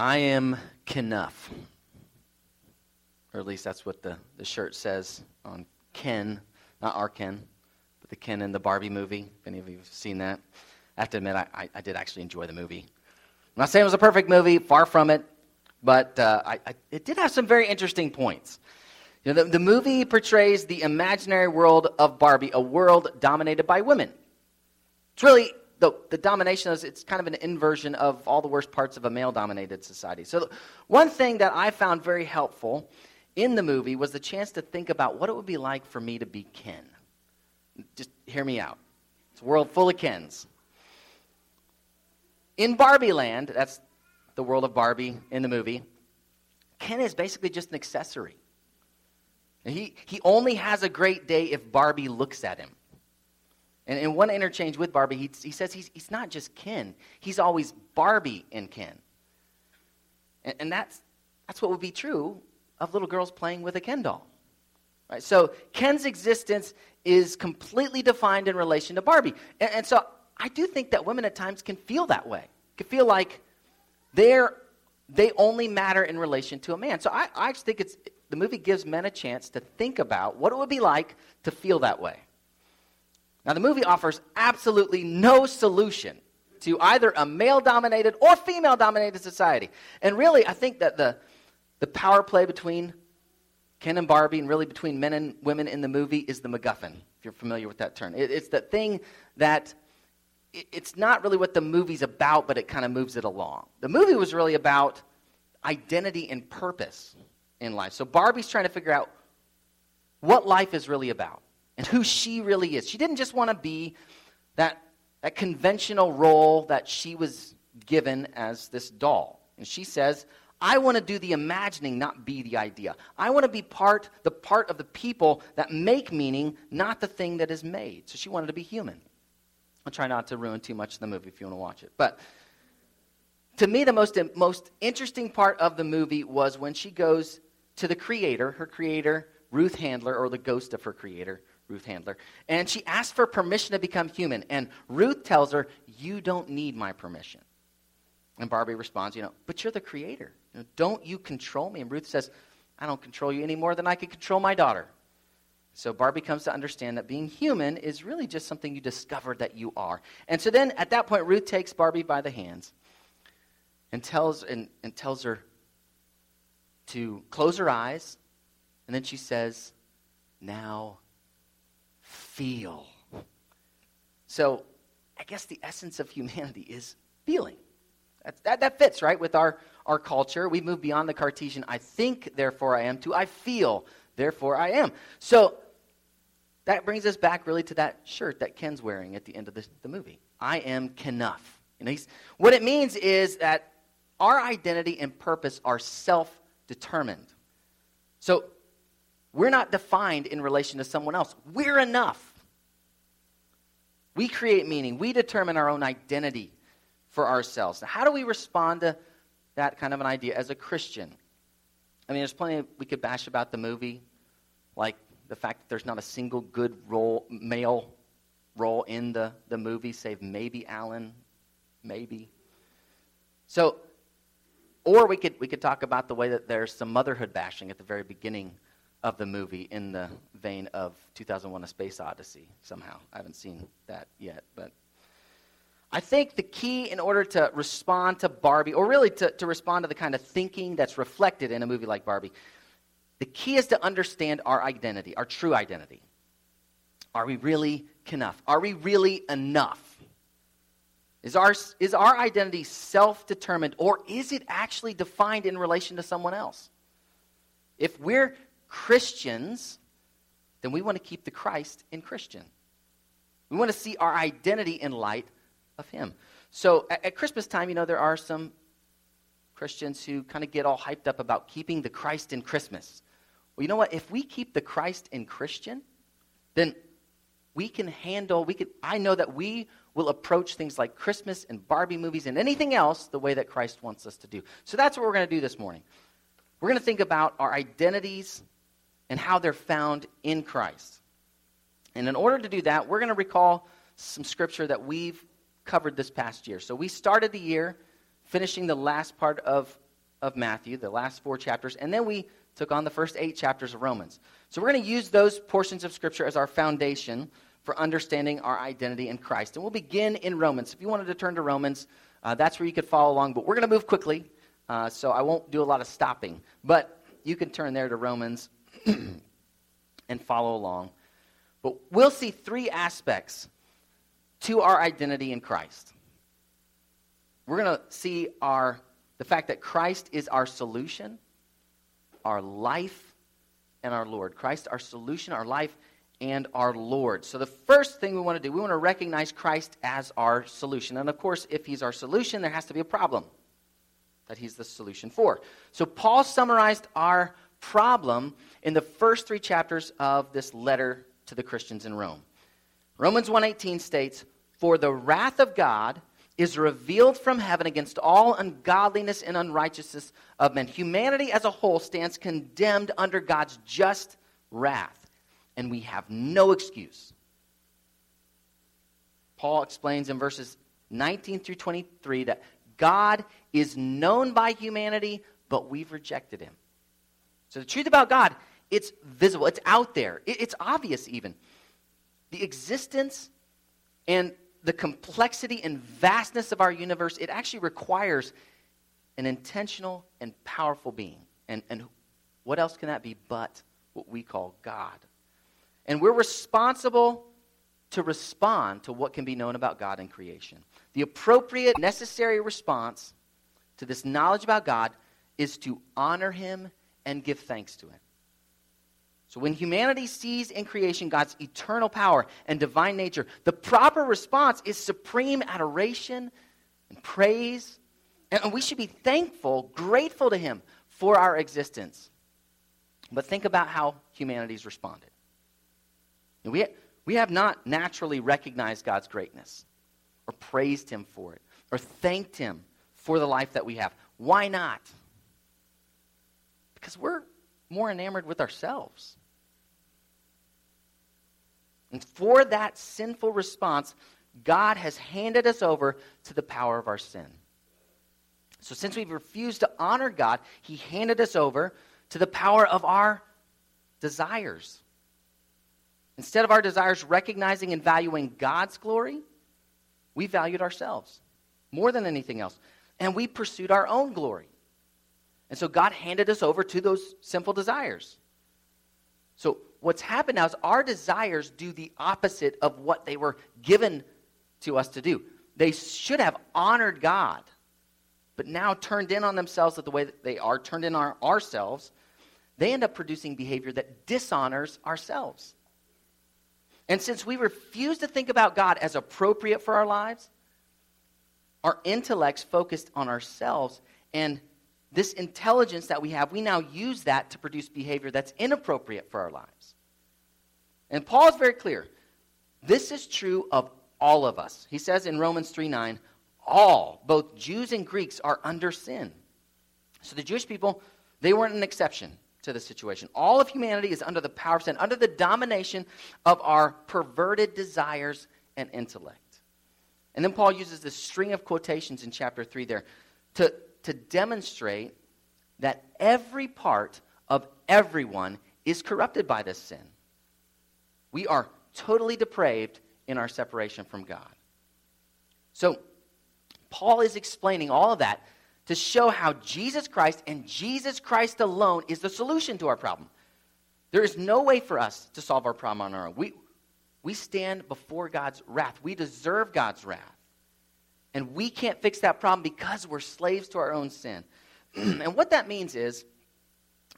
I am Kenough. Or at least that's what the, the shirt says on Ken, not our Ken, but the Ken in the Barbie movie. If any of you have seen that, I have to admit, I, I, I did actually enjoy the movie. I'm not saying it was a perfect movie, far from it, but uh, I, I, it did have some very interesting points. You know, the, the movie portrays the imaginary world of Barbie, a world dominated by women. It's really the, the domination is it's kind of an inversion of all the worst parts of a male dominated society. So, one thing that I found very helpful in the movie was the chance to think about what it would be like for me to be Ken. Just hear me out. It's a world full of Kens. In Barbie Land, that's the world of Barbie in the movie, Ken is basically just an accessory. He, he only has a great day if Barbie looks at him. And in one interchange with Barbie, he, he says he's, he's not just Ken, he's always Barbie and Ken. And, and that's, that's what would be true of little girls playing with a Ken doll. Right? So Ken's existence is completely defined in relation to Barbie. And, and so I do think that women at times can feel that way, can feel like they're, they only matter in relation to a man. So I, I just think it's, the movie gives men a chance to think about what it would be like to feel that way. Now, the movie offers absolutely no solution to either a male dominated or female dominated society. And really, I think that the, the power play between Ken and Barbie and really between men and women in the movie is the MacGuffin, if you're familiar with that term. It, it's the thing that it, it's not really what the movie's about, but it kind of moves it along. The movie was really about identity and purpose in life. So Barbie's trying to figure out what life is really about and who she really is. She didn't just want to be that, that conventional role that she was given as this doll. And she says, I want to do the imagining, not be the idea. I want to be part, the part of the people that make meaning, not the thing that is made. So she wanted to be human. I'll try not to ruin too much of the movie if you want to watch it. But to me, the most, most interesting part of the movie was when she goes to the creator, her creator, Ruth Handler, or the ghost of her creator, Ruth Handler. And she asks for permission to become human. And Ruth tells her, You don't need my permission. And Barbie responds, You know, but you're the creator. You know, don't you control me? And Ruth says, I don't control you any more than I could control my daughter. So Barbie comes to understand that being human is really just something you discovered that you are. And so then at that point, Ruth takes Barbie by the hands and tells, and, and tells her to close her eyes. And then she says, Now feel. So I guess the essence of humanity is feeling. That, that, that fits, right, with our, our culture. We move beyond the Cartesian, I think, therefore I am, to I feel, therefore I am. So that brings us back really to that shirt that Ken's wearing at the end of the, the movie. I am Kenough. Know, what it means is that our identity and purpose are self determined. So we're not defined in relation to someone else. We're enough. We create meaning. We determine our own identity for ourselves. Now, how do we respond to that kind of an idea as a Christian? I mean, there's plenty of, we could bash about the movie, like the fact that there's not a single good role, male role in the, the movie, save maybe Allan, maybe. So, or we could, we could talk about the way that there's some motherhood bashing at the very beginning of the movie in the vein of 2001 A Space Odyssey somehow. I haven't seen that yet, but I think the key in order to respond to Barbie, or really to, to respond to the kind of thinking that's reflected in a movie like Barbie, the key is to understand our identity, our true identity. Are we really enough? Are we really enough? Is our, is our identity self determined, or is it actually defined in relation to someone else? If we're Christians, then we want to keep the Christ in Christian. We want to see our identity in light of Him. So at, at Christmas time, you know, there are some Christians who kind of get all hyped up about keeping the Christ in Christmas. Well, you know what? If we keep the Christ in Christian, then we can handle, we can, I know that we will approach things like Christmas and Barbie movies and anything else the way that Christ wants us to do. So that's what we're going to do this morning. We're going to think about our identities and how they're found in Christ. And in order to do that, we're going to recall some scripture that we've covered this past year. So we started the year finishing the last part of of Matthew, the last four chapters, and then we took on the first eight chapters of Romans. So we're going to use those portions of Scripture as our foundation for understanding our identity in Christ. And we'll begin in Romans. If you wanted to turn to Romans, uh, that's where you could follow along. But we're going to move quickly, uh, so I won't do a lot of stopping. But you can turn there to Romans and follow along. But we'll see three aspects to our identity in Christ. We're going to see our the fact that Christ is our solution, our life, and our Lord. Christ, our solution, our life, and our Lord. So, the first thing we want to do, we want to recognize Christ as our solution. And of course, if he's our solution, there has to be a problem that he's the solution for. So, Paul summarized our problem in the first three chapters of this letter to the Christians in Rome. Romans 1:18 states, "For the wrath of God is revealed from heaven against all ungodliness and unrighteousness of men. Humanity as a whole stands condemned under God's just wrath, and we have no excuse. Paul explains in verses 19 through 23 that God is known by humanity, but we've rejected him. So the truth about God, it's visible, it's out there, it's obvious even. The existence and the complexity and vastness of our universe, it actually requires an intentional and powerful being. And, and what else can that be but what we call God? And we're responsible to respond to what can be known about God in creation. The appropriate, necessary response to this knowledge about God is to honor Him and give thanks to Him. So when humanity sees in creation God's eternal power and divine nature, the proper response is supreme adoration and praise. And we should be thankful, grateful to Him for our existence. But think about how humanity's responded. We, we have not naturally recognized God's greatness or praised Him for it or thanked Him for the life that we have. Why not? Because we're more enamored with ourselves. And for that sinful response, God has handed us over to the power of our sin. So, since we've refused to honor God, He handed us over to the power of our desires. Instead of our desires recognizing and valuing God's glory, we valued ourselves more than anything else. And we pursued our own glory. And so God handed us over to those sinful desires. So what's happened now is our desires do the opposite of what they were given to us to do. They should have honored God, but now turned in on themselves the way that they are, turned in on ourselves, they end up producing behavior that dishonors ourselves. And since we refuse to think about God as appropriate for our lives, our intellects focused on ourselves and this intelligence that we have, we now use that to produce behavior that's inappropriate for our lives. And Paul is very clear. This is true of all of us. He says in Romans 3 9, all, both Jews and Greeks, are under sin. So the Jewish people, they weren't an exception to the situation. All of humanity is under the power of sin, under the domination of our perverted desires and intellect. And then Paul uses this string of quotations in chapter 3 there to to demonstrate that every part of everyone is corrupted by this sin. We are totally depraved in our separation from God. So, Paul is explaining all of that to show how Jesus Christ and Jesus Christ alone is the solution to our problem. There is no way for us to solve our problem on our own. We, we stand before God's wrath. We deserve God's wrath. And we can't fix that problem because we're slaves to our own sin. and what that means is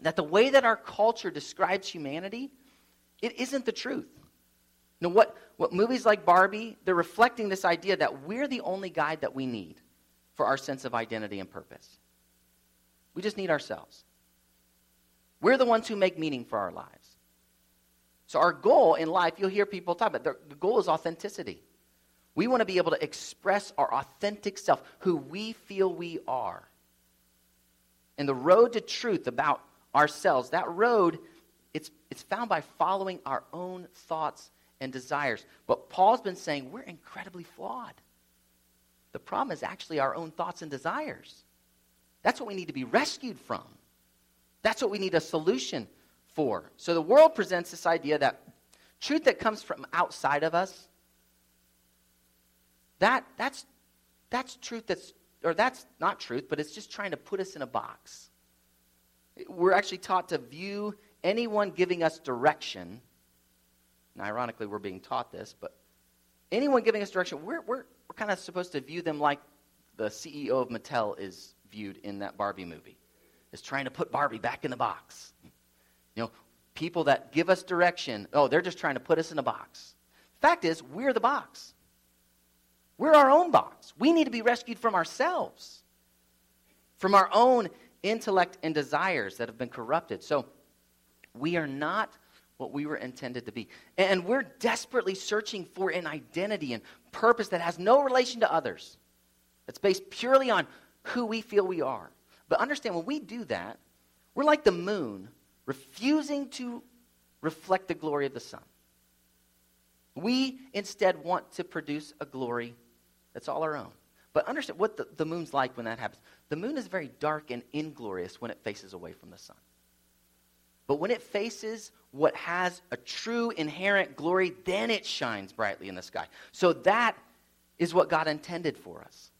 that the way that our culture describes humanity, it isn't the truth. Know, what, what movies like Barbie, they're reflecting this idea that we're the only guide that we need for our sense of identity and purpose. We just need ourselves. We're the ones who make meaning for our lives. So, our goal in life, you'll hear people talk about, the goal is authenticity. We want to be able to express our authentic self, who we feel we are. And the road to truth about ourselves, that road, it's, it's found by following our own thoughts and desires. But Paul's been saying we're incredibly flawed. The problem is actually our own thoughts and desires. That's what we need to be rescued from. That's what we need a solution for. So the world presents this idea that truth that comes from outside of us, that, that's, that's truth that's, or that's not truth, but it's just trying to put us in a box. We're actually taught to view anyone giving us direction, and ironically, we're being taught this, but anyone giving us direction, we're, we're, we're kind of supposed to view them like the CEO of Mattel is viewed in that Barbie movie, is trying to put Barbie back in the box. You know, people that give us direction, oh, they're just trying to put us in a box. Fact is, we're the box. We're our own box. We need to be rescued from ourselves, from our own intellect and desires that have been corrupted. So, we are not what we were intended to be. And we're desperately searching for an identity and purpose that has no relation to others. It's based purely on who we feel we are. But understand, when we do that, we're like the moon, refusing to reflect the glory of the sun. We instead want to produce a glory that's all our own. But understand what the, the moon's like when that happens. The moon is very dark and inglorious when it faces away from the sun. But when it faces what has a true inherent glory, then it shines brightly in the sky. So that is what God intended for us.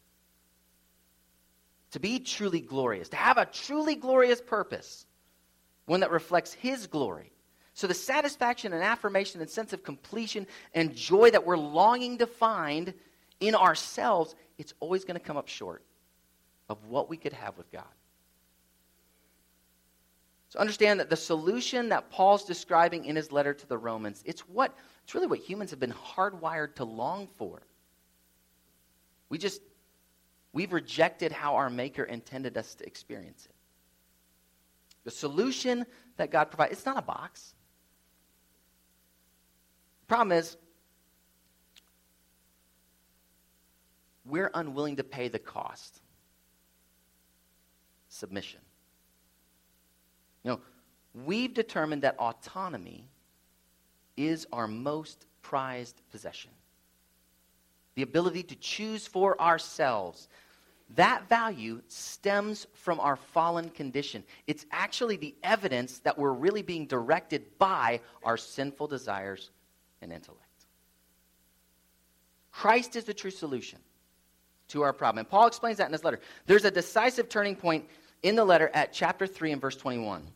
To be truly glorious, to have a truly glorious purpose, one that reflects His glory. So the satisfaction and affirmation and sense of completion and joy that we're longing to find in ourselves, it's always going to come up short of what we could have with God. So understand that the solution that Paul's describing in his letter to the Romans, it's what it's really what humans have been hardwired to long for. We just we've rejected how our maker intended us to experience it. The solution that God provides, it's not a box. The problem is we're unwilling to pay the cost. Submission. You know, we've determined that autonomy is our most prized possession. The ability to choose for ourselves. That value stems from our fallen condition. It's actually the evidence that we're really being directed by our sinful desires and intellect. Christ is the true solution to our problem. And Paul explains that in his letter. There's a decisive turning point in the letter at chapter 3 and verse 21,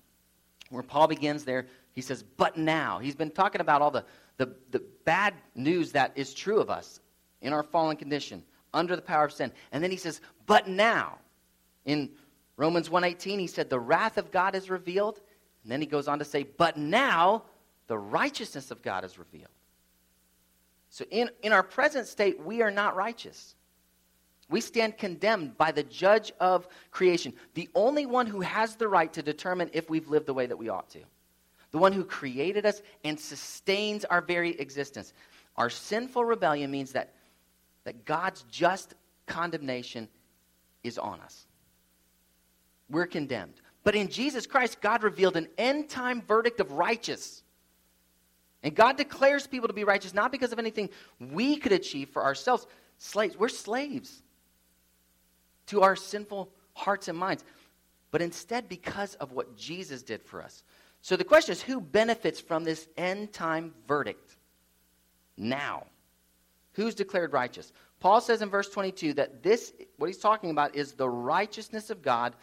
where Paul begins there. He says, But now. He's been talking about all the, the, the bad news that is true of us in our fallen condition, under the power of sin. And then he says, But now. In Romans 1:18, he said, The wrath of God is revealed. And then he goes on to say, But now the righteousness of God is revealed. So in, in our present state, we are not righteous. We stand condemned by the judge of creation, the only one who has the right to determine if we've lived the way that we ought to, the one who created us and sustains our very existence. Our sinful rebellion means that, that God's just condemnation is on us. We're condemned. But in Jesus Christ, God revealed an end time verdict of righteous. And God declares people to be righteous not because of anything we could achieve for ourselves. Slaves, we're slaves to our sinful hearts and minds, but instead because of what Jesus did for us. So the question is who benefits from this end time verdict now? Who's declared righteous? Paul says in verse 22 that this, what he's talking about, is the righteousness of God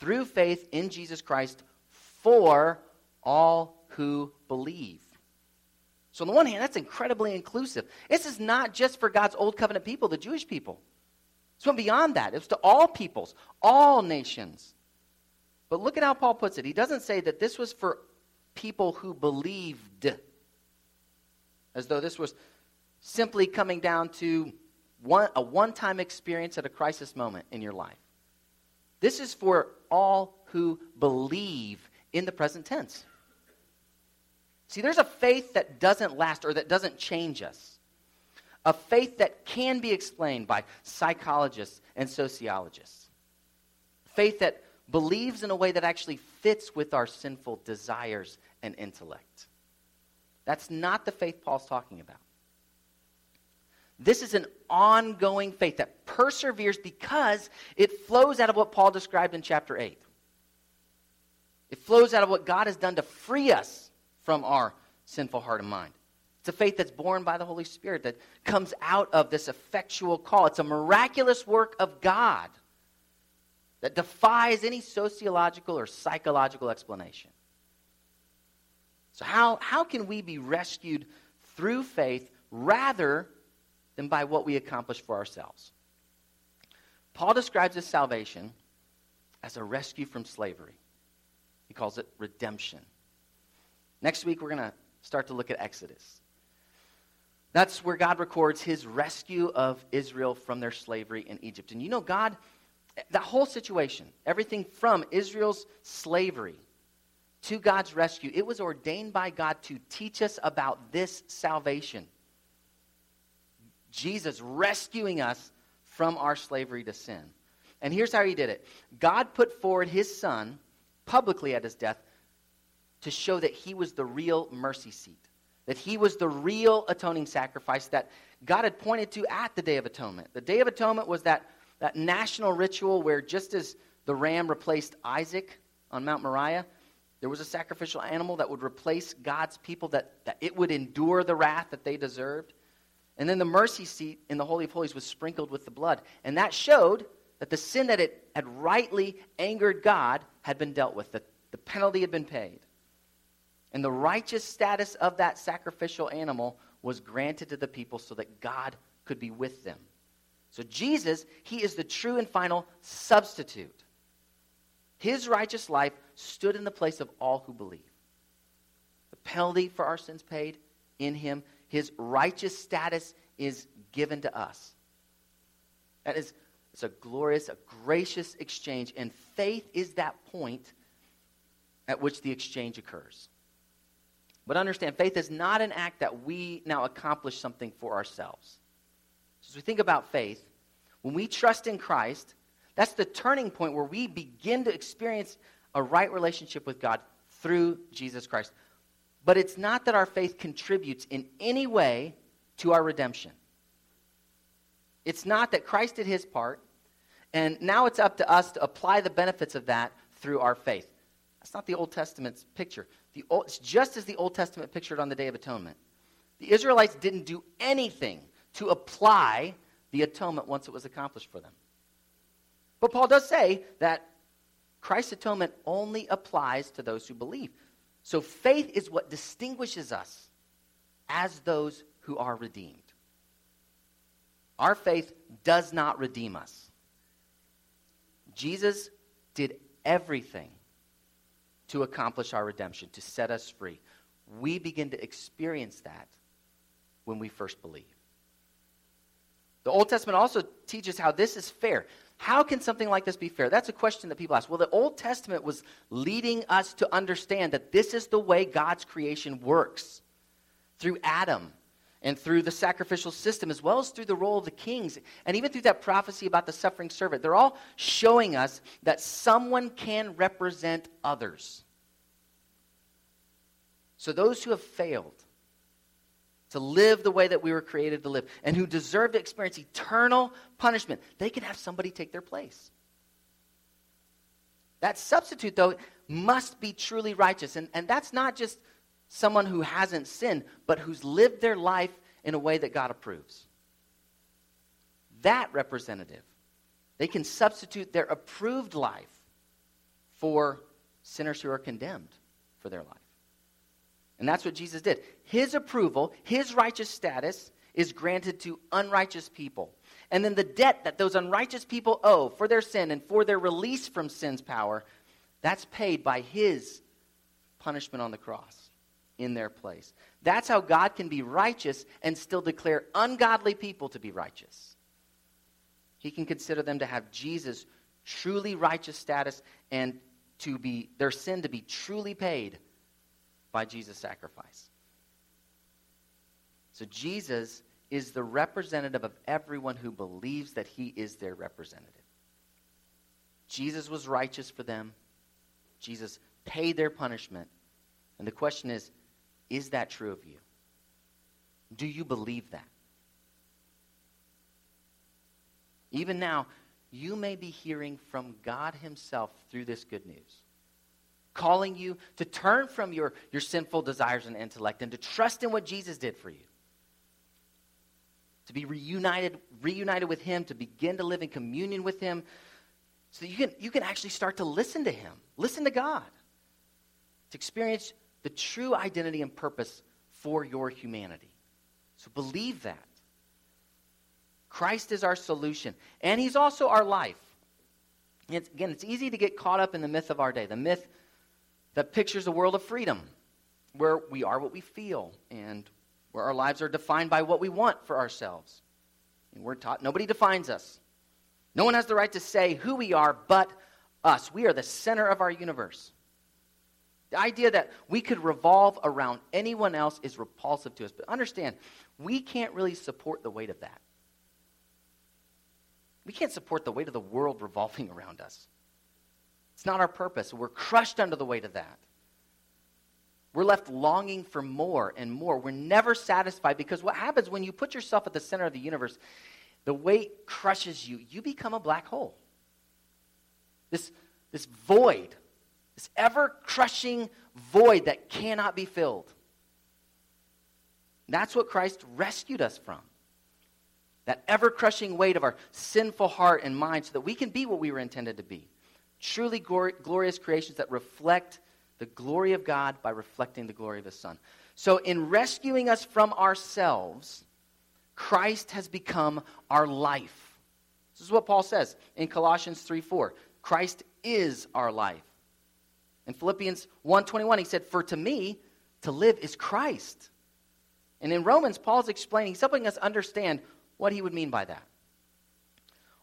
through faith in Jesus Christ for all who believe. So, on the one hand, that's incredibly inclusive. This is not just for God's old covenant people, the Jewish people. It's went beyond that. It's to all peoples, all nations. But look at how Paul puts it. He doesn't say that this was for people who believed, as though this was simply coming down to one, a one time experience at a crisis moment in your life. This is for all who believe in the present tense. See, there's a faith that doesn't last or that doesn't change us a faith that can be explained by psychologists and sociologists. Faith that believes in a way that actually fits with our sinful desires and intellect. That's not the faith Paul's talking about. This is an ongoing faith that perseveres because it flows out of what Paul described in chapter 8. It flows out of what God has done to free us from our sinful heart and mind. It's a faith that's born by the Holy Spirit that comes out of this effectual call. It's a miraculous work of God that defies any sociological or psychological explanation. So, how, how can we be rescued through faith rather than by what we accomplish for ourselves? Paul describes this salvation as a rescue from slavery. He calls it redemption. Next week, we're going to start to look at Exodus. That's where God records his rescue of Israel from their slavery in Egypt. And you know, God, that whole situation, everything from Israel's slavery to God's rescue, it was ordained by God to teach us about this salvation. Jesus rescuing us from our slavery to sin. And here's how he did it God put forward his son publicly at his death to show that he was the real mercy seat, that he was the real atoning sacrifice that God had pointed to at the Day of Atonement. The Day of Atonement was that, that national ritual where just as the ram replaced Isaac on Mount Moriah, there was a sacrificial animal that would replace God's people, that, that it would endure the wrath that they deserved. And then the mercy seat in the Holy of Holies was sprinkled with the blood. And that showed that the sin that it had rightly angered God had been dealt with, that the penalty had been paid. And the righteous status of that sacrificial animal was granted to the people so that God could be with them. So Jesus, he is the true and final substitute. His righteous life stood in the place of all who believe. The penalty for our sins paid in him, his righteous status is given to us. That is it's a glorious, a gracious exchange, and faith is that point at which the exchange occurs. But understand, faith is not an act that we now accomplish something for ourselves. So as we think about faith, when we trust in Christ, that's the turning point where we begin to experience a right relationship with God through Jesus Christ. But it's not that our faith contributes in any way to our redemption. It's not that Christ did his part, and now it's up to us to apply the benefits of that through our faith. That's not the Old Testament's picture. The Old, it's just as the Old Testament pictured on the Day of Atonement. The Israelites didn't do anything to apply the atonement once it was accomplished for them. But Paul does say that Christ's atonement only applies to those who believe. So faith is what distinguishes us as those who are redeemed. Our faith does not redeem us. Jesus did everything to accomplish our redemption, to set us free. We begin to experience that when we first believe. The Old Testament also teaches how this is fair. How can something like this be fair? That's a question that people ask. Well, the Old Testament was leading us to understand that this is the way God's creation works through Adam and through the sacrificial system, as well as through the role of the kings, and even through that prophecy about the suffering servant. They're all showing us that someone can represent others. So, those who have failed to live the way that we were created to live and who deserve to experience eternal punishment, they can have somebody take their place. That substitute, though, must be truly righteous. And, and that's not just someone who hasn't sinned, but who's lived their life in a way that God approves. That representative, they can substitute their approved life for sinners who are condemned for their life. And that's what Jesus did. His approval, his righteous status, is granted to unrighteous people. And then the debt that those unrighteous people owe for their sin and for their release from sin's power, that's paid by his punishment on the cross in their place. That's how God can be righteous and still declare ungodly people to be righteous. He can consider them to have Jesus' truly righteous status and to be their sin to be truly paid by Jesus' sacrifice. So Jesus is the representative of everyone who believes that he is their representative. Jesus was righteous for them. Jesus paid their punishment. And the question is is that true of you? Do you believe that? even now, you may be hearing from God Himself through this good news, calling you to turn from your, your sinful desires and intellect and to trust in what Jesus did for you. To be reunited, reunited with Him, to begin to live in communion with Him, so that you can, you can actually start to listen to Him, listen to God, to experience the true identity and purpose for your humanity. So believe that. Christ is our solution, and He's also our life. It's, again, it's easy to get caught up in the myth of our day, the myth that pictures a world of freedom, where we are what we feel, and where our lives are defined by what we want for ourselves. And we're taught nobody defines us. No one has the right to say who we are but us. We are the center of our universe. The idea that we could revolve around anyone else is repulsive to us. But understand, we can't really support the weight of that. We can't support the weight of the world revolving around us. It's not our purpose. We're crushed under the weight of that. We're left longing for more and more. We're never satisfied because what happens when you put yourself at the center of the universe, the weight crushes you. You become a black hole. This, this void this ever crushing void that cannot be filled. That's what Christ rescued us from. That ever crushing weight of our sinful heart and mind so that we can be what we were intended to be. Truly glorious creations that reflect the glory of God by reflecting the glory of His Son. So, in rescuing us from ourselves, Christ has become our life. This is what Paul says in Colossians 3 4. Christ is our life. In Philippians 1:21 he said, "For to me to live is Christ." And in Romans Paul's explaining, he's helping us understand what he would mean by that.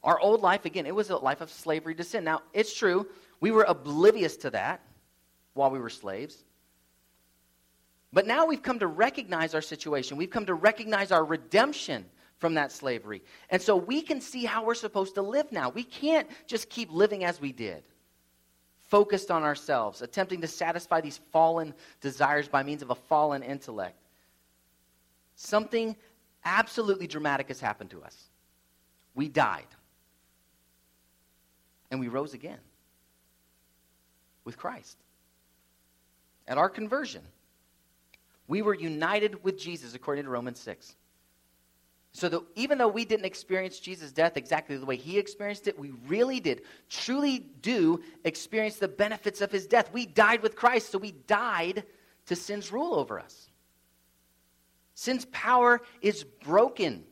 Our old life again, it was a life of slavery to sin. Now, it's true, we were oblivious to that while we were slaves. But now we've come to recognize our situation. We've come to recognize our redemption from that slavery. And so we can see how we're supposed to live now. We can't just keep living as we did focused on ourselves, attempting to satisfy these fallen desires by means of a fallen intellect. Something absolutely dramatic has happened to us. We died. And we rose again with Christ. At our conversion, we were united with Jesus, according to Romans 6. So that even though we didn't experience Jesus' death exactly the way he experienced it, we really did, truly do experience the benefits of his death. We died with Christ, so we died to sin's rule over us. Sin's power is broken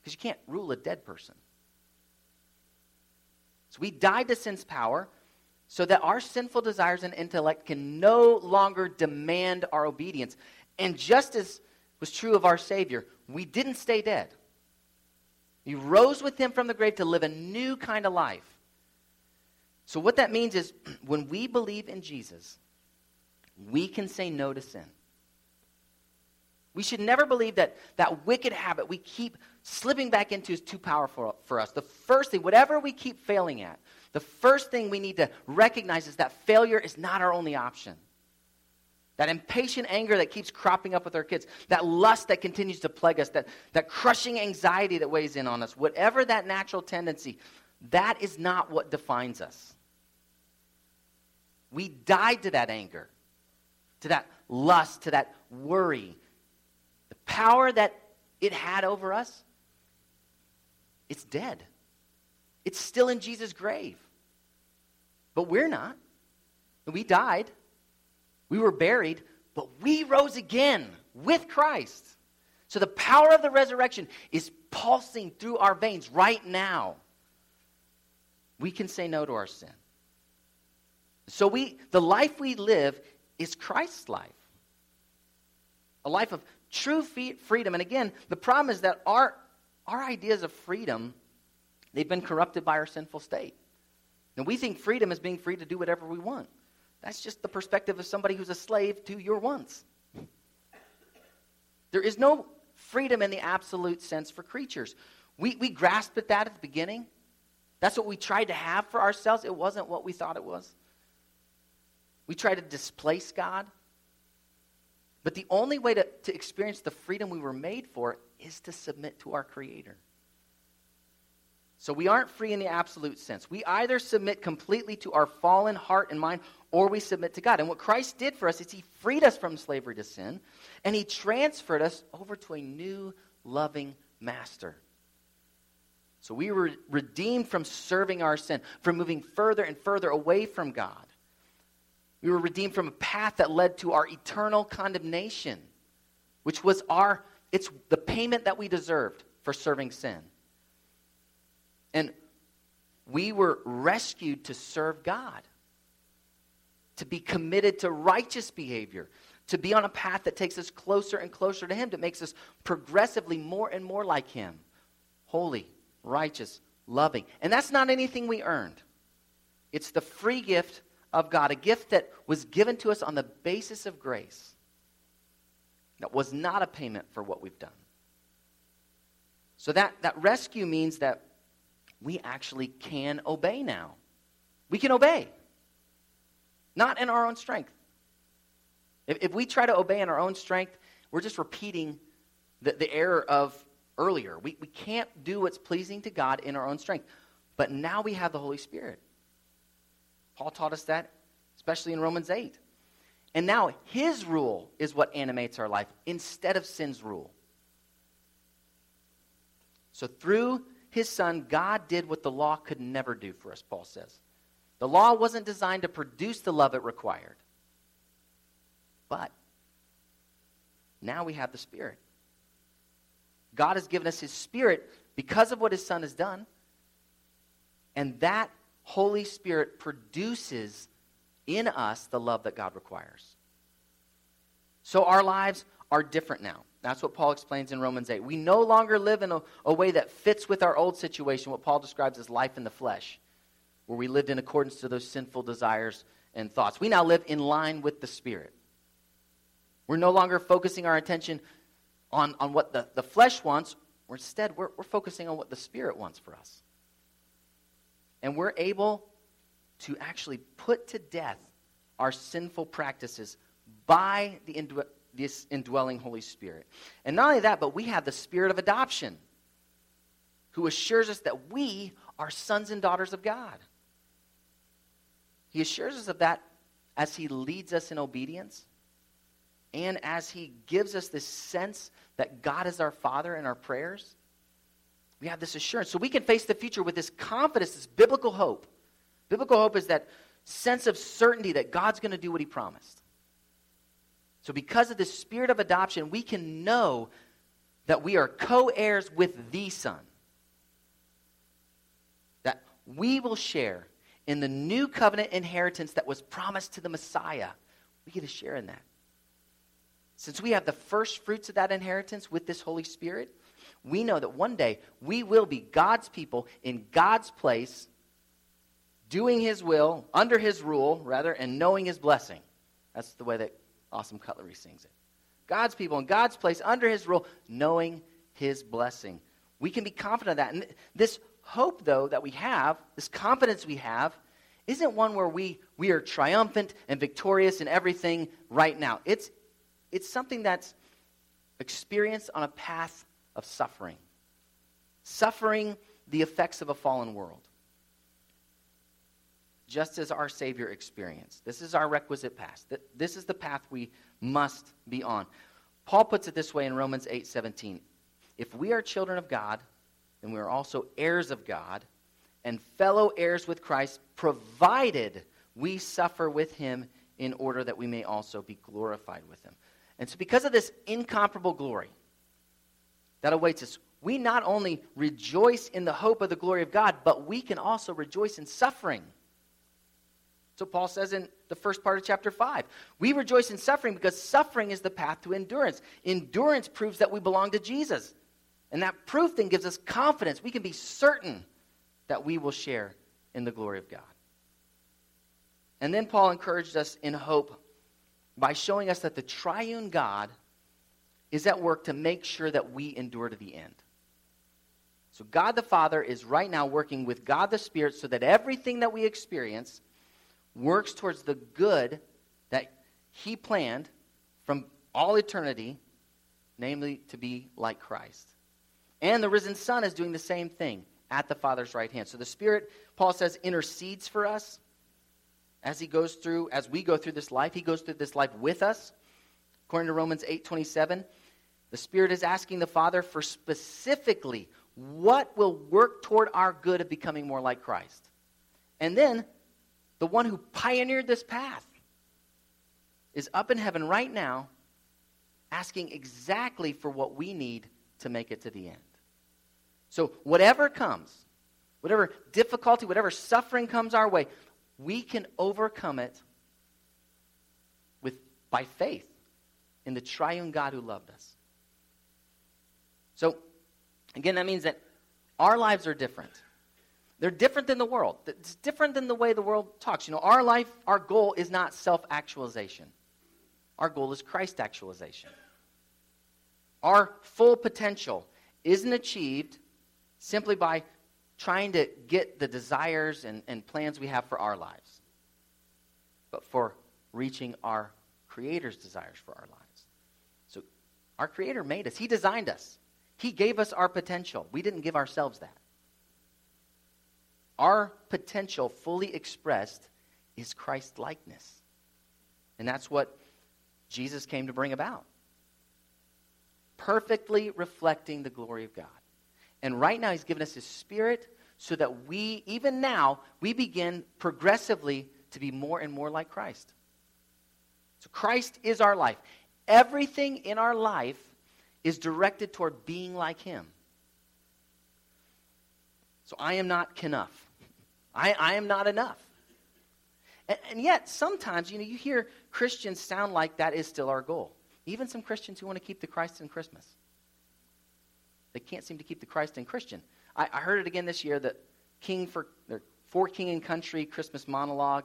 because you can't rule a dead person. So we died to sin's power so that our sinful desires and intellect can no longer demand our obedience. And just as was true of our Savior, we didn't stay dead. We rose with him from the grave to live a new kind of life. So, what that means is when we believe in Jesus, we can say no to sin. We should never believe that that wicked habit we keep slipping back into is too powerful for us. The first thing, whatever we keep failing at, the first thing we need to recognize is that failure is not our only option. That impatient anger that keeps cropping up with our kids, that lust that continues to plague us, that, that crushing anxiety that weighs in on us, whatever that natural tendency, that is not what defines us. We died to that anger, to that lust, to that worry. The power that it had over us, it's dead. It's still in Jesus' grave. But we're not. We died. We were buried, but we rose again with Christ. So the power of the resurrection is pulsing through our veins right now. We can say no to our sin. So we the life we live is Christ's life. A life of true freedom. And again, the problem is that our our ideas of freedom they've been corrupted by our sinful state. And we think freedom is being free to do whatever we want. That's just the perspective of somebody who's a slave to your wants. There is no freedom in the absolute sense for creatures. We, we grasped at that at the beginning. That's what we tried to have for ourselves. It wasn't what we thought it was. We tried to displace God. But the only way to, to experience the freedom we were made for is to submit to our Creator. So we aren't free in the absolute sense. We either submit completely to our fallen heart and mind or we submit to God. And what Christ did for us is he freed us from slavery to sin and he transferred us over to a new loving master. So we were redeemed from serving our sin, from moving further and further away from God. We were redeemed from a path that led to our eternal condemnation, which was our it's the payment that we deserved for serving sin. And we were rescued to serve God, to be committed to righteous behavior, to be on a path that takes us closer and closer to Him, that makes us progressively more and more like Him. Holy, righteous, loving. And that's not anything we earned, it's the free gift of God, a gift that was given to us on the basis of grace, that was not a payment for what we've done. So that, that rescue means that we actually can obey now. We can obey, not in our own strength. If, if we try to obey in our own strength, we're just repeating the, the error of earlier. We, we can't do what's pleasing to God in our own strength. But now we have the Holy Spirit. Paul taught us that, especially in Romans 8. And now his rule is what animates our life instead of sin's rule. So through his son, God did what the law could never do for us, Paul says. The law wasn't designed to produce the love it required. But now we have the Spirit. God has given us His Spirit because of what His Son has done. And that Holy Spirit produces in us the love that God requires. So our lives are different now. That's what Paul explains in Romans 8. We no longer live in a, a, way that fits with our old situation, what Paul describes as life in the flesh, where we lived in accordance to those sinful desires and thoughts. We now live in line with the Spirit. We're no longer focusing our attention on, on what the, the flesh wants. Instead, we're, we're focusing on what the Spirit wants for us. And we're able to actually put to death our sinful practices by the this indwelling Holy Spirit. And not only that, but we have the Spirit of adoption who assures us that we are sons and daughters of God. He assures us of that as He leads us in obedience and as He gives us this sense that God is our Father in our prayers, we have this assurance. So we can face the future with this confidence, this biblical hope. Biblical hope is that sense of certainty that God's going to do what He promised. So, because of the spirit of adoption, we can know that we are co heirs with the Son. That we will share in the new covenant inheritance that was promised to the Messiah. We get a share in that. Since we have the first fruits of that inheritance with this Holy Spirit, we know that one day we will be God's people in God's place, doing His will, under His rule, rather, and knowing His blessing. That's the way that Awesome Cutlery sings it. God's people in God's place, under His rule, knowing His blessing. We can be confident of that. And this hope, though, that we have, this confidence we have, isn't one where we, we are triumphant and victorious in everything right now. It's, it's something that's experienced on a path of suffering, suffering the effects of a fallen world. Just as our Savior experienced. This is our requisite path. This is the path we must be on. Paul puts it this way in Romans 8 17. If we are children of God, then we are also heirs of God and fellow heirs with Christ, provided we suffer with him in order that we may also be glorified with him. And so, because of this incomparable glory that awaits us, we not only rejoice in the hope of the glory of God, but we can also rejoice in suffering. So, Paul says in the first part of chapter 5 we rejoice in suffering because suffering is the path to endurance. Endurance proves that we belong to Jesus. And that proof then gives us confidence. We can be certain that we will share in the glory of God. And then Paul encouraged us in hope by showing us that the triune God is at work to make sure that we endure to the end. So, God the Father is right now working with God the Spirit so that everything that we experience works towards the good that He planned from all eternity, namely to be like Christ. And the risen Son is doing the same thing at the Father's right hand. So the Spirit, Paul says, intercedes for us as he goes through, as we go through this life. He goes through this life with us. According to Romans 8 27, the Spirit is asking the Father for specifically what will work toward our good of becoming more like Christ. And then the one who pioneered this path is up in heaven right now asking exactly for what we need to make it to the end. So, whatever comes, whatever difficulty, whatever suffering comes our way, we can overcome it with, by faith in the triune God who loved us. So, again, that means that our lives are different. They're different than the world. It's different than the way the world talks. You know, our life, our goal is not self actualization, our goal is Christ actualization. Our full potential isn't achieved simply by trying to get the desires and, and plans we have for our lives, but for reaching our Creator's desires for our lives. So, our Creator made us, He designed us, He gave us our potential. We didn't give ourselves that. Our potential, fully expressed, is Christ likeness. And that's what Jesus came to bring about perfectly reflecting the glory of God. And right now, He's given us His Spirit so that we, even now, we begin progressively to be more and more like Christ. So Christ is our life. Everything in our life is directed toward being like Him. So I am not enough. I, I am not enough. And, and yet, sometimes, you know, you hear Christians sound like that is still our goal. Even some Christians who want to keep the Christ in Christmas. They can't seem to keep the Christ in Christian. I, I heard it again this year that King for, for King and Country Christmas monologue,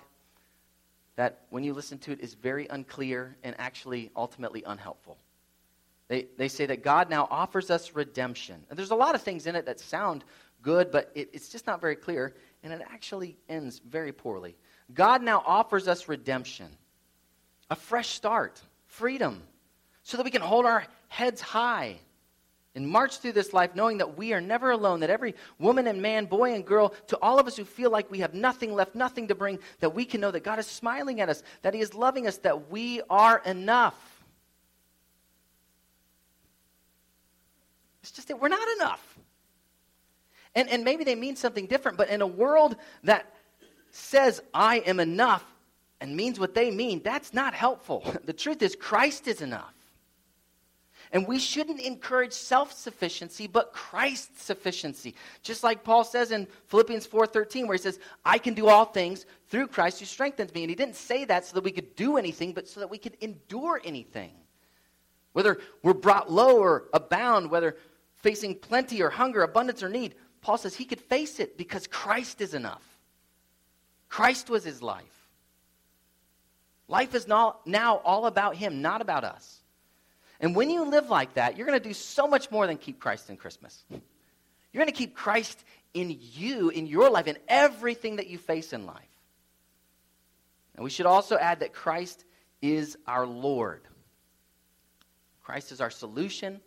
that when you listen to it is very unclear and actually ultimately unhelpful. They, they say that God now offers us redemption. And there's a lot of things in it that sound good, but it, it's just not very clear, and it actually ends very poorly. God now offers us redemption, a fresh start, freedom, so that we can hold our heads high and march through this life knowing that we are never alone, that every woman and man, boy and girl, to all of us who feel like we have nothing left, nothing to bring, that we can know that God is smiling at us, that He is loving us, that we are enough. It's just that we're not enough. And, and maybe they mean something different, but in a world that says, I am enough, and means what they mean, that's not helpful. The truth is, Christ is enough. And we shouldn't encourage self sufficiency, but Christ's sufficiency. Just like Paul says in Philippians 4:13, where he says, I can do all things through Christ who strengthens me. And he didn't say that so that we could do anything, but so that we could endure anything. Whether we're brought low or abound, whether facing plenty or hunger, abundance or need, Paul says he could face it because Christ is enough. Christ was his life. Life is now, now all about him, not about us. And when you live like that, you're going to do so much more than keep Christ in Christmas. You're going to keep Christ in you, in your life, in everything that you face in life. And we should also add that Christ is our Lord. Christ is our solution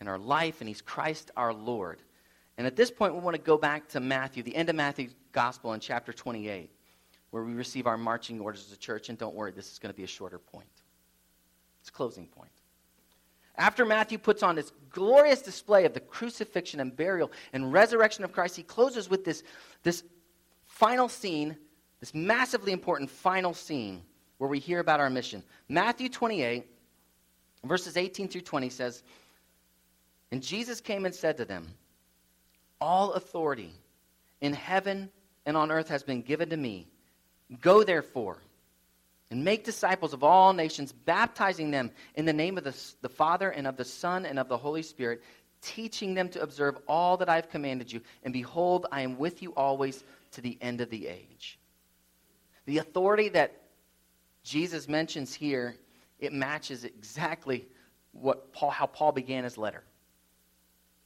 in our life, and He's Christ our Lord. And at this point, we want to go back to Matthew, the end of Matthew's Gospel in chapter 28, where we receive our marching orders as a church. And don't worry, this is going to be a shorter point. It's a closing point. After Matthew puts on this glorious display of the crucifixion and burial and resurrection of Christ, he closes with this, this final scene, this massively important final scene where we hear about our mission. Matthew 28, verses 18 through 20 says, And Jesus came and said to them, All authority in heaven and on earth has been given to me. Go therefore and make disciples of all nations, baptizing them in the name of the, the Father and of the Son and of the Holy Spirit, teaching them to observe all that I have commanded you. And behold, I am with you always to the end of the age. The authority that Jesus mentions here, it matches exactly what Paul, how Paul began his letter.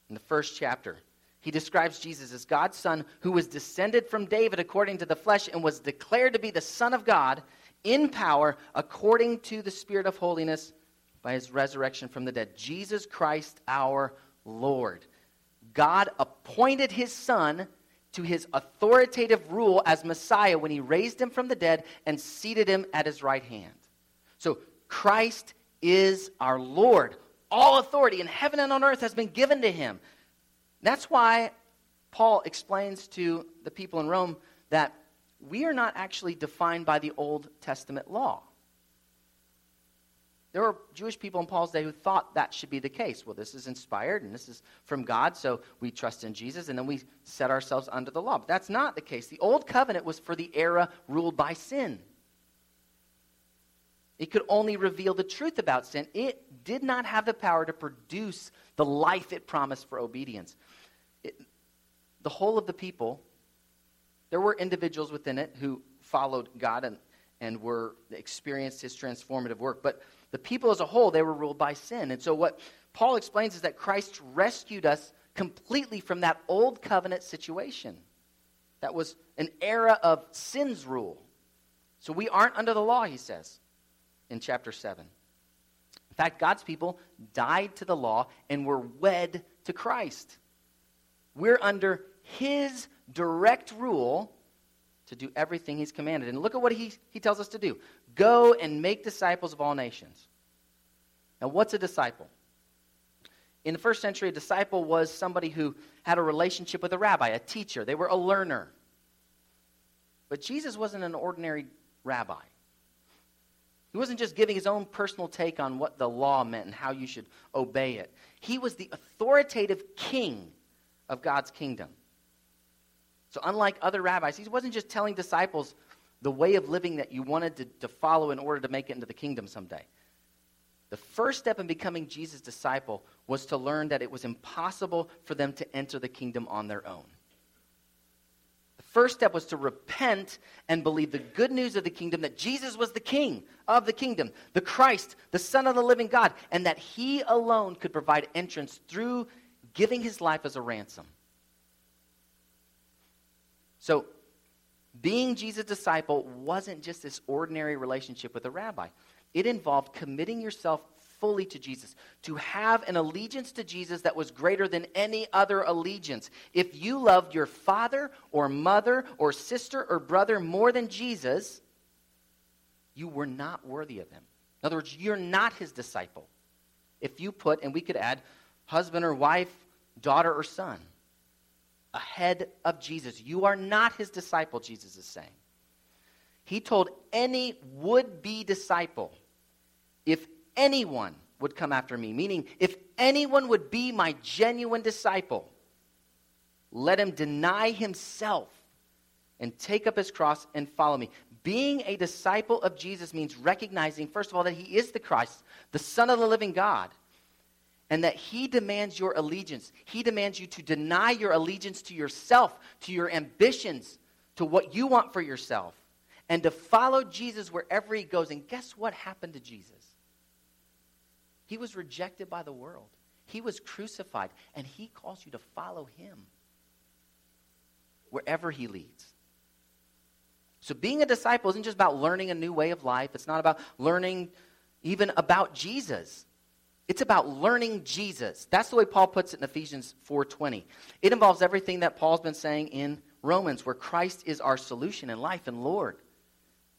In the first chapter, he describes Jesus as God's son who was descended from David according to the flesh and was declared to be the Son of God in power according to the Spirit of holiness by his resurrection from the dead. Jesus Christ our Lord. God appointed his son to his authoritative rule as Messiah when he raised him from the dead and seated him at his right hand. So Christ is our Lord. All authority in heaven and on earth has been given to him. That's why Paul explains to the people in Rome that we are not actually defined by the Old Testament law. There were Jewish people in Paul's day who thought that should be the case. Well, this is inspired and this is from God, so we trust in Jesus and then we set ourselves under the law. But that's not the case. The old covenant was for the era ruled by sin. It could only reveal the truth about sin. It did not have the power to produce the life it promised for obedience. It, the whole of the people, there were individuals within it who followed God and, and were experienced his transformative work, but the people as a whole, they were ruled by sin. And so what Paul explains is that Christ rescued us completely from that old covenant situation. That was an era of sin's rule. So we aren't under the law, he says in chapter 7. In fact, God's people died to the law and were wed to Christ. We're under his direct rule to do everything he's commanded. And look at what he, he tells us to do go and make disciples of all nations. Now, what's a disciple? In the first century, a disciple was somebody who had a relationship with a rabbi, a teacher. They were a learner. But Jesus wasn't an ordinary rabbi. He wasn't just giving his own personal take on what the law meant and how you should obey it. He was the authoritative king of God's kingdom. So, unlike other rabbis, he wasn't just telling disciples the way of living that you wanted to, to follow in order to make it into the kingdom someday. The first step in becoming Jesus' disciple was to learn that it was impossible for them to enter the kingdom on their own. First step was to repent and believe the good news of the kingdom that Jesus was the king of the kingdom, the Christ, the Son of the living God, and that he alone could provide entrance through giving his life as a ransom. So, being Jesus' disciple wasn't just this ordinary relationship with a rabbi, it involved committing yourself fully to Jesus, to have an allegiance to Jesus that was greater than any other allegiance. If you loved your father or mother or sister or brother more than Jesus, you were not worthy of him. In other words, you're not his disciple. If you put, and we could add husband or wife, daughter or son, ahead of Jesus. You are not his disciple, Jesus is saying. He told any would be disciple, if anyone would come after me, meaning if anyone would be my genuine disciple, let him deny himself and take up his cross and follow me. Being a disciple of Jesus means recognizing, first of all, that he is the Christ, the Son of the living God and that He demands your allegiance. He demands you to deny your allegiance to yourself, to your ambitions, to what you want for yourself, and to follow Jesus wherever He goes. And guess what happened to Jesus? He was rejected by the world, He was crucified, and He calls you to follow Him wherever He leads. So, being a disciple isn't just about learning a new way of life. It's not about learning even about Jesus. It's about learning Jesus. That's the way Paul puts it in Ephesians 4:20. It involves everything that Paul's been saying in Romans where Christ is our solution in life and Lord.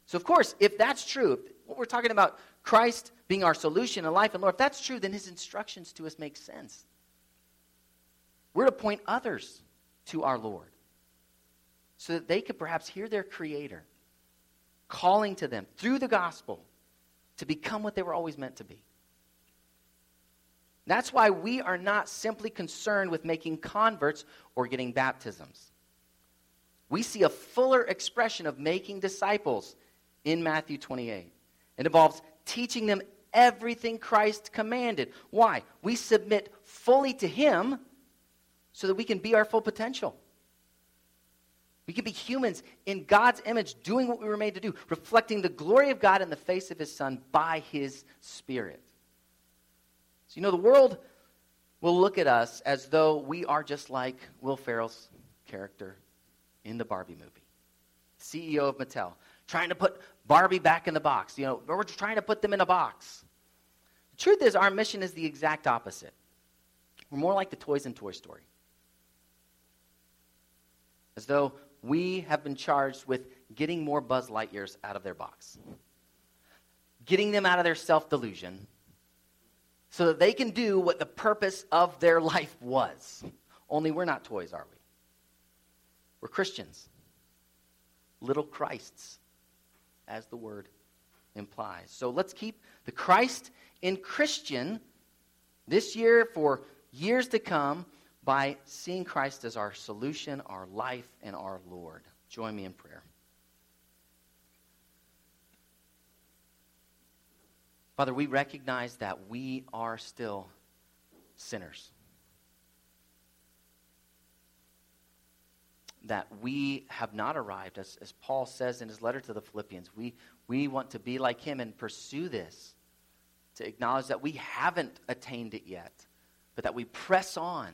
So of course, if that's true, what we're talking about Christ being our solution in life and Lord, if that's true, then his instructions to us make sense. We're to point others to our Lord so that they could perhaps hear their creator calling to them through the gospel to become what they were always meant to be. That's why we are not simply concerned with making converts or getting baptisms. We see a fuller expression of making disciples in Matthew 28. It involves teaching them everything Christ commanded. Why? We submit fully to Him so that we can be our full potential. We can be humans in God's image, doing what we were made to do, reflecting the glory of God in the face of His Son by His Spirit. So, you know, the world will look at us as though we are just like Will Ferrell's character in the Barbie movie, CEO of Mattel, trying to put Barbie back in the box. You know, we're trying to put them in a box. The truth is, our mission is the exact opposite. We're more like the toys in Toy Story. as though we have been charged with getting more Buzz Lightyears out of their box, getting them out of their self delusion, so that they can do what the purpose of their life was. Only we're not toys, are we? We're Christians, little Christs, as the word implies. So let's keep the Christ in Christian this year for years to come by seeing Christ as our solution, our life, and our Lord. Join me in prayer. Father, we recognize that we are still sinners. That we have not arrived, as, as Paul says in his letter to the Philippians. We, we want to be like him and pursue this, to acknowledge that we haven't attained it yet, but that we press on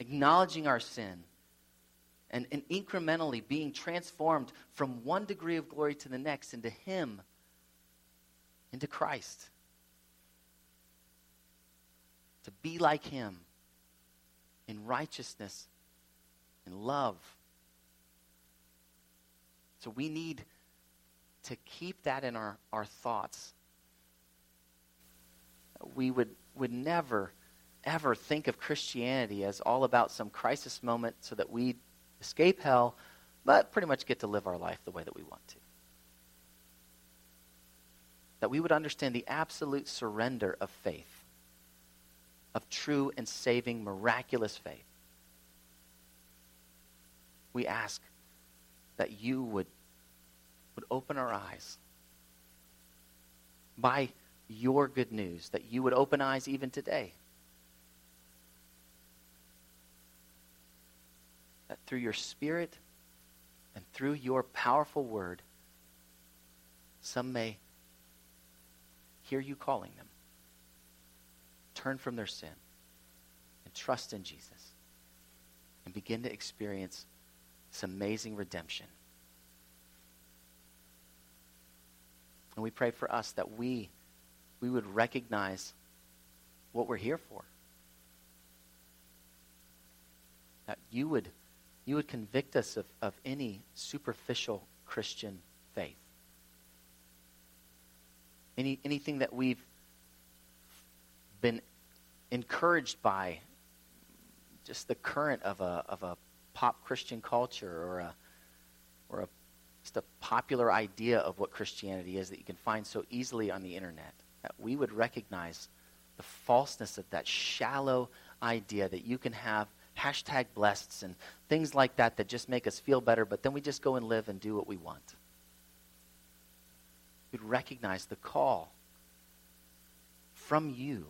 acknowledging our sin, and, and incrementally being transformed from one degree of glory to the next into Him, into Christ. To be like Him in righteousness and love. So we need to keep that in our, our thoughts. We would, would never ever think of Christianity as all about some crisis moment so that we escape hell, but pretty much get to live our life the way that we want to. That we would understand the absolute surrender of faith, of true and saving, miraculous faith. We ask that you would, would open our eyes by your good news, that you would open eyes even today. That through your Spirit and through your powerful word, some may hear you calling them, turn from their sin, and trust in Jesus, and begin to experience this amazing redemption. And we pray for us that we, we would recognize what we're here for. That you would you would convict us of, of any superficial Christian faith. Any, anything that we've been encouraged by just the current of a, of a pop Christian culture or a, or a, just a popular idea of what Christianity is that you can find so easily on the internet. That we would recognize the falseness of that shallow idea that you can have hashtag blessed and things like that that just make us feel better, but then we just go and live and do what we want. We'd recognize the call from you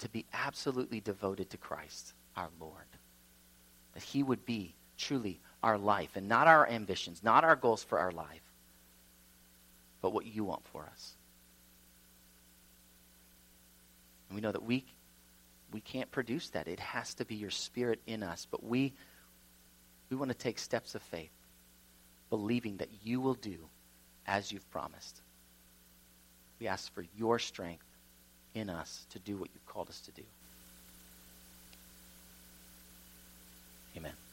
to be absolutely devoted to Christ, our Lord. That He would be truly our life and not our ambitions, not our goals for our life, but what you want for us. And we know that we we can't produce that. It has to be your spirit in us. But we, we want to take steps of faith, believing that you will do as you've promised. We ask for your strength in us to do what you've called us to do. Amen.